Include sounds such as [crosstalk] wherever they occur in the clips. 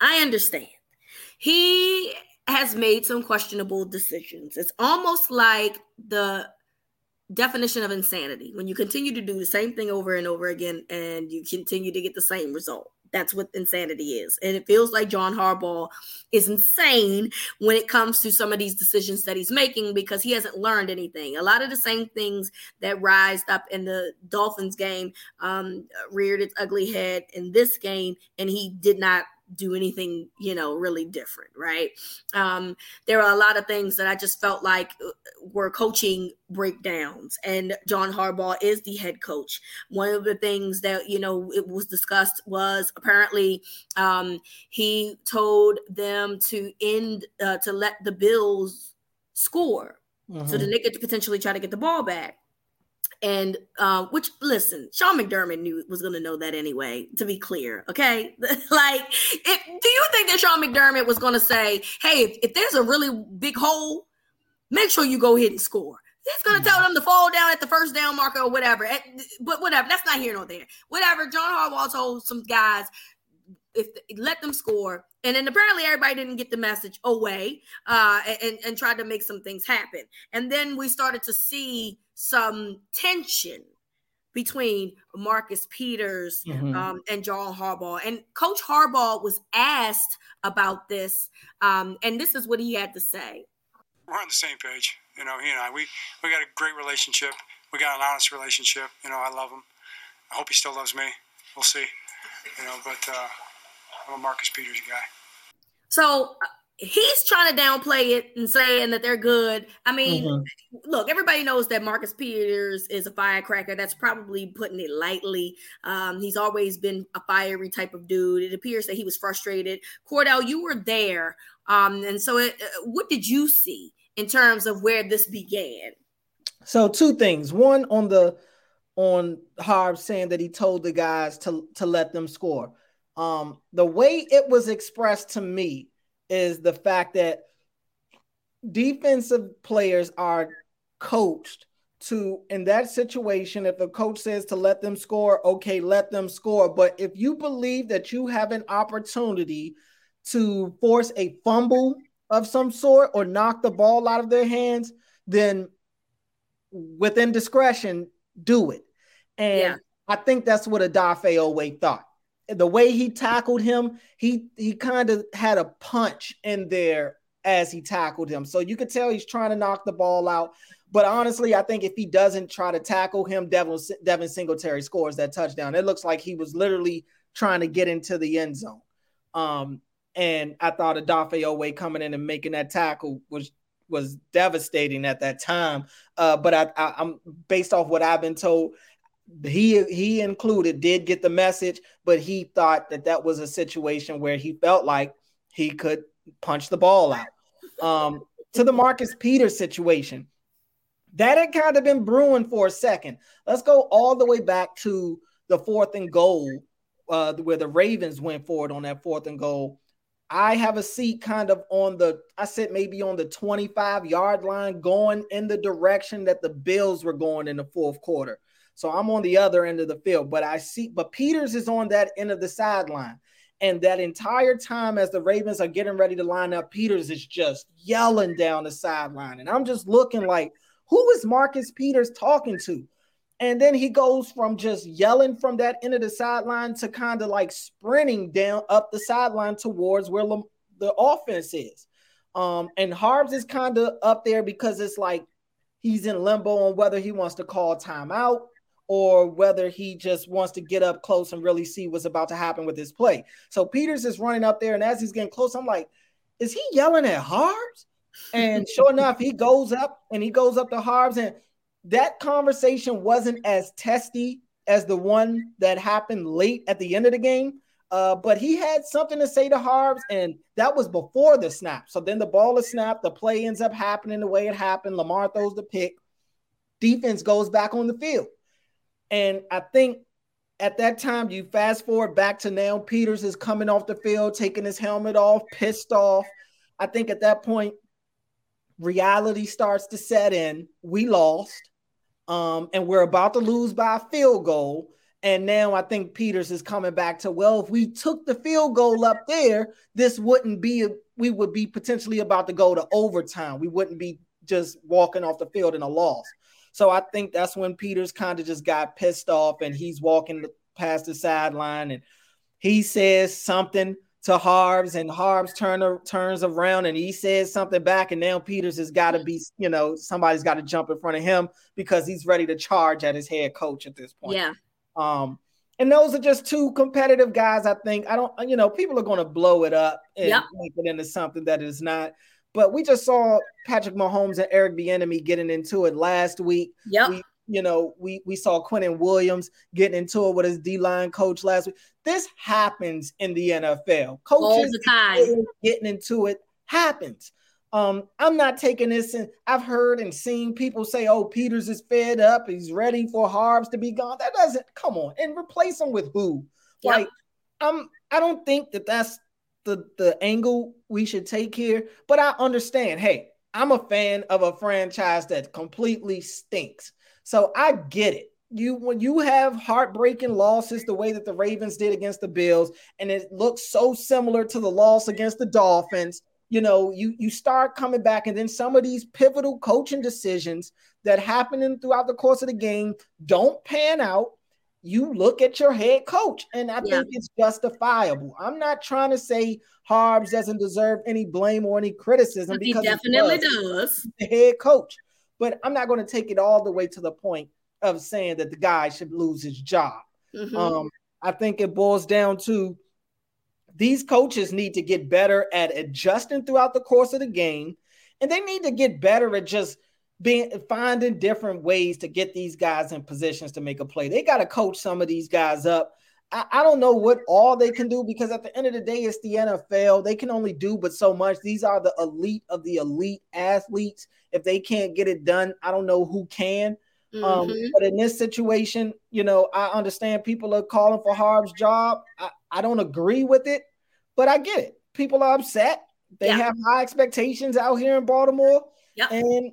I understand. He has made some questionable decisions. It's almost like the definition of insanity when you continue to do the same thing over and over again and you continue to get the same result. That's what insanity is. And it feels like John Harbaugh is insane when it comes to some of these decisions that he's making because he hasn't learned anything. A lot of the same things that rised up in the Dolphins game um, reared its ugly head in this game, and he did not do anything, you know, really different, right? Um, there are a lot of things that I just felt like uh, were coaching breakdowns, and John Harbaugh is the head coach. One of the things that you know it was discussed was apparently um, he told them to end uh, to let the Bills score, mm-hmm. so that they could potentially try to get the ball back. And uh, which, listen, Sean McDermott knew was going to know that anyway. To be clear, okay, [laughs] like, if, do you think that Sean McDermott was going to say, "Hey, if, if, there's a really big hole, make sure you go ahead and score"? He's going to tell them to fall down at the first down marker or whatever. But whatever, that's not here nor there. Whatever. John Harbaugh told some guys, if let them score and then apparently everybody didn't get the message away uh, and, and tried to make some things happen and then we started to see some tension between Marcus Peters mm-hmm. um, and John Harbaugh. And Coach Harbaugh was asked about this, um, and this is what he had to say. We're on the same page. You know, he and I, we, we got a great relationship. We got an honest relationship. You know, I love him. I hope he still loves me. We'll see. You know, but uh, I'm a Marcus Peters guy. So uh, he's trying to downplay it and saying that they're good. I mean, mm-hmm. look, everybody knows that Marcus Peters is a firecracker. That's probably putting it lightly. Um, he's always been a fiery type of dude. It appears that he was frustrated. Cordell, you were there. Um, and so, it, uh, what did you see in terms of where this began? So, two things. One on the on Harb saying that he told the guys to to let them score. Um, the way it was expressed to me is the fact that defensive players are coached to in that situation if the coach says to let them score okay let them score. But if you believe that you have an opportunity to force a fumble of some sort or knock the ball out of their hands then within discretion do it. And yeah. i think that's what Odafe Oweh thought the way he tackled him, he he kind of had a punch in there as he tackled him. So you could tell he's trying to knock the ball out. But honestly, I think if he doesn't try to tackle him, Devin, Devin Singletary scores that touchdown. It looks like he was literally trying to get into the end zone. Um, and I thought Odafe Oweh coming in and making that tackle was was devastating at that time. Uh, but I, I, I'm based off what I've been told he he included did get the message, but he thought that that was a situation where he felt like he could punch the ball out. Um, to the Marcus Peters situation, that had kind of been brewing for a second. Let's go all the way back to the fourth and goal, uh, where the Ravens went forward on that fourth and goal. I have a seat kind of on the, I said maybe on the 25 yard line, going in the direction that the Bills were going in the fourth quarter. So I'm on the other end of the field, but I see, but Peters is on that end of the sideline. And that entire time, as the Ravens are getting ready to line up, Peters is just yelling down the sideline. And I'm just looking like, who is Marcus Peters talking to? And then he goes from just yelling from that end of the sideline to kind of like sprinting down up the sideline towards where the offense is. Um, and Harbs is kind of up there because it's like he's in limbo on whether he wants to call timeout or whether he just wants to get up close and really see what's about to happen with his play. So Peters is running up there, and as he's getting close, I'm like, is he yelling at Harbs? And sure [laughs] enough, he goes up and he goes up to Harbs, and that conversation wasn't as testy as the one that happened late at the end of the game. Uh, but he had something to say to Harbs, and that was before the snap. So then the ball is snapped, the play ends up happening the way it happened. Lamar throws the pick, defense goes back on the field. And I think at that time, you fast forward back to now, Peters is coming off the field, taking his helmet off, pissed off. I think at that point, reality starts to set in. We lost um, and we're about to lose by a field goal. And now I think Peters is coming back to, well, if we took the field goal up there, this wouldn't be, a, we would be potentially about to go to overtime. We wouldn't be just walking off the field in a loss. So I think that's when Peters kind of just got pissed off and he's walking past the sideline and he says something to Harbs, and Harbs turn, turns around and he says something back, and now Peters has got to be, you know, somebody's got to jump in front of him because he's ready to charge at his head coach at this point. Yeah. Um, and those are just two competitive guys. I think I don't, you know, people are going to blow it up and yep. make it into something that is not. But we just saw Patrick Mahomes and Eric Bieniemy getting into it last week. Yeah. We, you know, we we saw Quinnen Williams getting into it with his D line coach last week. This happens in the NFL. Coaches All the time getting into it happens. Um, I'm not taking this, and I've heard and seen people say, "Oh, Peters is fed up. He's ready for Harbs to be gone." That doesn't come on and replace him with who? Yep. Like, I'm. I don't think that that's the the angle we should take here. But I understand. Hey, I'm a fan of a franchise that completely stinks. So I get it. You when you have heartbreaking losses the way that the Ravens did against the Bills, and it looks so similar to the loss against the Dolphins, you know, you you start coming back, and then some of these pivotal coaching decisions that happen throughout the course of the game don't pan out. You look at your head coach, and I yeah. think it's justifiable. I'm not trying to say Harbs doesn't deserve any blame or any criticism he because definitely does. The head coach but I'm not going to take it all the way to the point of saying that the guy should lose his job. Mm-hmm. Um, I think it boils down to these coaches need to get better at adjusting throughout the course of the game, and they need to get better at just being finding different ways to get these guys in positions to make a play. They got to coach some of these guys up. I, I, don't know what all they can do because at the end of the day, it's the NFL. They can only do but so much. These are the elite of the elite athletes. If they can't get it done, I don't know who can. Um, mm-hmm. Um, but in this situation, you know, I understand people are calling for Harb's job. I, I don't agree with it, but I get it. People are upset. They yeah. have high expectations out here in Baltimore. Yep. And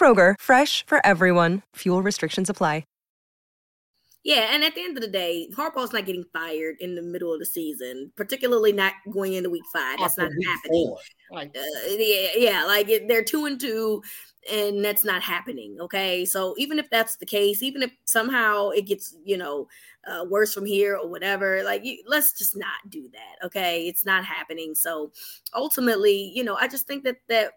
Kroger, fresh for everyone. Fuel restrictions apply. Yeah, and at the end of the day, Harbaugh's not getting fired in the middle of the season, particularly not going into week five. That's not happening. Like, uh, yeah, yeah, like it, they're two and two, and that's not happening. Okay, so even if that's the case, even if somehow it gets you know uh, worse from here or whatever, like you, let's just not do that. Okay, it's not happening. So ultimately, you know, I just think that that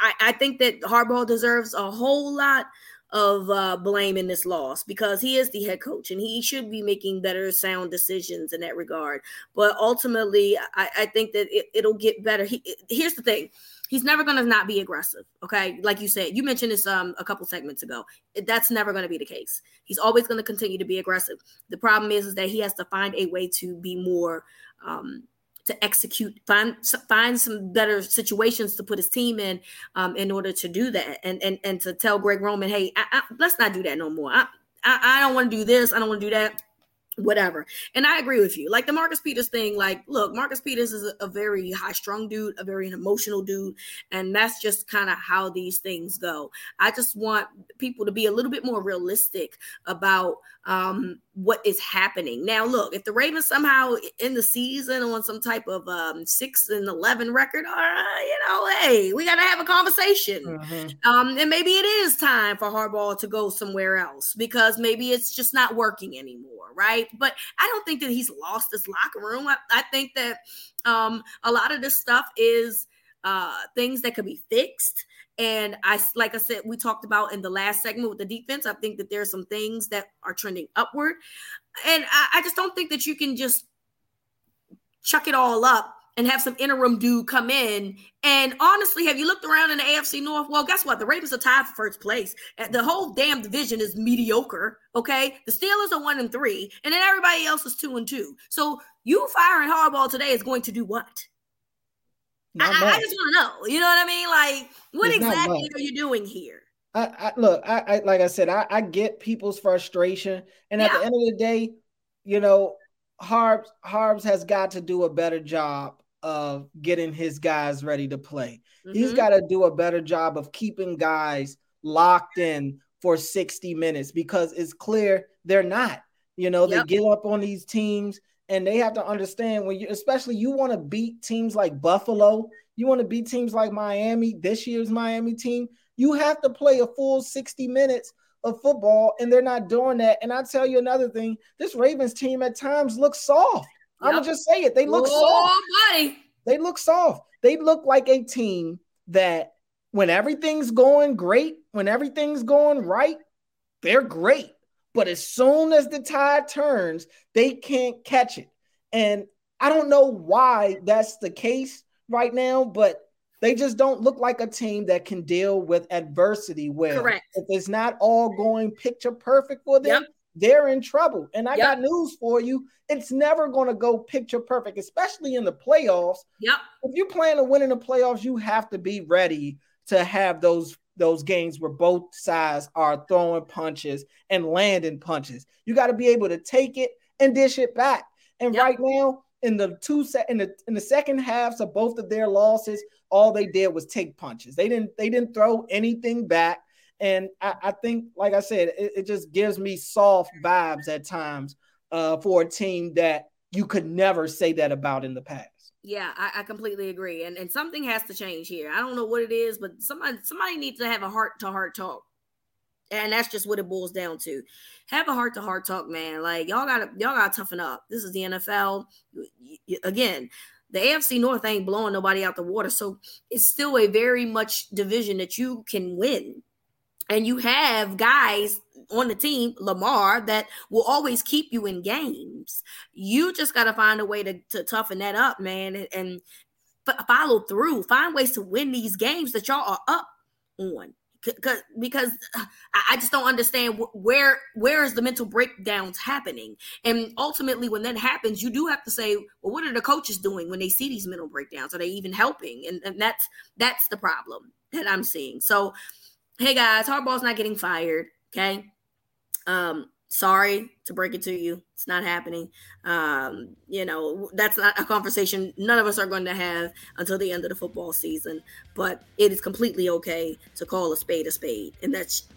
I, I think that Harbaugh deserves a whole lot of uh, blame in this loss because he is the head coach and he should be making better sound decisions in that regard. But ultimately, I, I think that it, will get better. He, here's the thing. He's never going to not be aggressive. Okay. Like you said, you mentioned this um, a couple segments ago. That's never going to be the case. He's always going to continue to be aggressive. The problem is, is that he has to find a way to be more um, to execute, find find some better situations to put his team in, um, in order to do that, and and and to tell Greg Roman, hey, I, I, let's not do that no more. I I, I don't want to do this. I don't want to do that whatever. And I agree with you. Like the Marcus Peters thing, like, look, Marcus Peters is a, a very high strung dude, a very emotional dude. And that's just kind of how these things go. I just want people to be a little bit more realistic about um, what is happening. Now, look, if the Ravens somehow in the season on some type of um, six and 11 record, right, you know, hey, we got to have a conversation. Mm-hmm. Um, and maybe it is time for Harbaugh to go somewhere else because maybe it's just not working anymore, right? But I don't think that he's lost his locker room. I, I think that um, a lot of this stuff is uh, things that could be fixed. And I, like I said, we talked about in the last segment with the defense. I think that there's some things that are trending upward, and I, I just don't think that you can just chuck it all up and have some interim dude come in. And honestly, have you looked around in the AFC North? Well, guess what? The Ravens are tied for first place. Uh, the whole damn division is mediocre. Okay. The Steelers are one and three, and then everybody else is two and two. So you firing Harbaugh today is going to do what? I, I, just want to know. You know what I mean? Like, what it's exactly are you doing here? I, I look. I, I, like I said. I, I get people's frustration, and at the end of the day, you know, Harbs Harbs has got to do a better job of getting his guys ready to play. Mm-hmm. He's got to do a better job of keeping guys locked in for 60 minutes because it's clear they're not. You know, yep. they get up on these teams and they have to understand when you especially you want to beat teams like Buffalo, you want to beat teams like Miami, this year's Miami team, you have to play a full 60 minutes of football and they're not doing that. And I tell you another thing, this Ravens team at times looks soft. Yep. I'm gonna just say it. They look oh, soft. Buddy. They look soft. They look like a team that when everything's going great, when everything's going right, they're great. But as soon as the tide turns, they can't catch it. And I don't know why that's the case right now, but they just don't look like a team that can deal with adversity well. Correct. If it's not all going picture perfect for them, yep. they're in trouble. And I yep. got news for you. It's never going to go picture perfect, especially in the playoffs. Yep. If you plan to win in the playoffs, you have to be ready to have those those games where both sides are throwing punches and landing punches. You got to be able to take it and dish it back. And yep. right now, in the two set in the in the second halves of both of their losses, all they did was take punches. They didn't they didn't throw anything back. And I, I think, like I said, it, it, just gives me soft vibes at times uh, for a team that you could never say that about in the past. Yeah, I, I, completely agree. And and something has to change here. I don't know what it is, but somebody somebody needs to have a heart to heart talk. And that's just what it boils down to. Have a heart to heart talk, man. Like y'all gotta y'all gotta toughen up. This is the NFL. Again, the AFC North ain't blowing nobody out the water. So it's still a very much division that you can win. And you have guys on the team, Lamar, that will always keep you in games. You just got to find a way to, to toughen that up, man, and, and f- follow through. Find ways to win these games that y'all are up on. Because because uh, I just don't understand where where is the mental breakdowns happening, and ultimately when that happens, you do have to say, well, what are the coaches doing when they see these mental breakdowns? Are they even helping? And, and that's that's the problem that I'm seeing. So, hey guys, Harbaugh's not getting fired. Okay, um, sorry to break it to you. It's not happening. Um, you know, that's not a conversation none of us are going to have until the end of the football season. But it is completely okay to call a spade a spade. And that's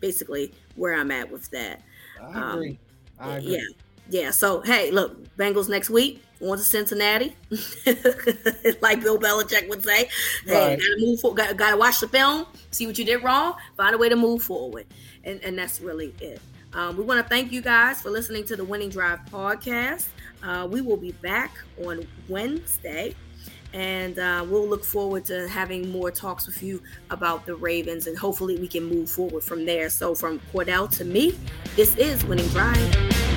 basically where I'm at with that. I agree. Um, I agree. Yeah. Yeah. So, hey, look, Bengals next week. On to Cincinnati, [laughs] like Bill Belichick would say. Hey, right. gotta move forward. Gotta, gotta watch the film, see what you did wrong, find a way to move forward and, and that's really it. Um, we want to thank you guys for listening to the Winning Drive podcast. Uh, we will be back on Wednesday and uh, we'll look forward to having more talks with you about the Ravens, and hopefully we can move forward from there. So, from Cordell to me, this is Winning Drive.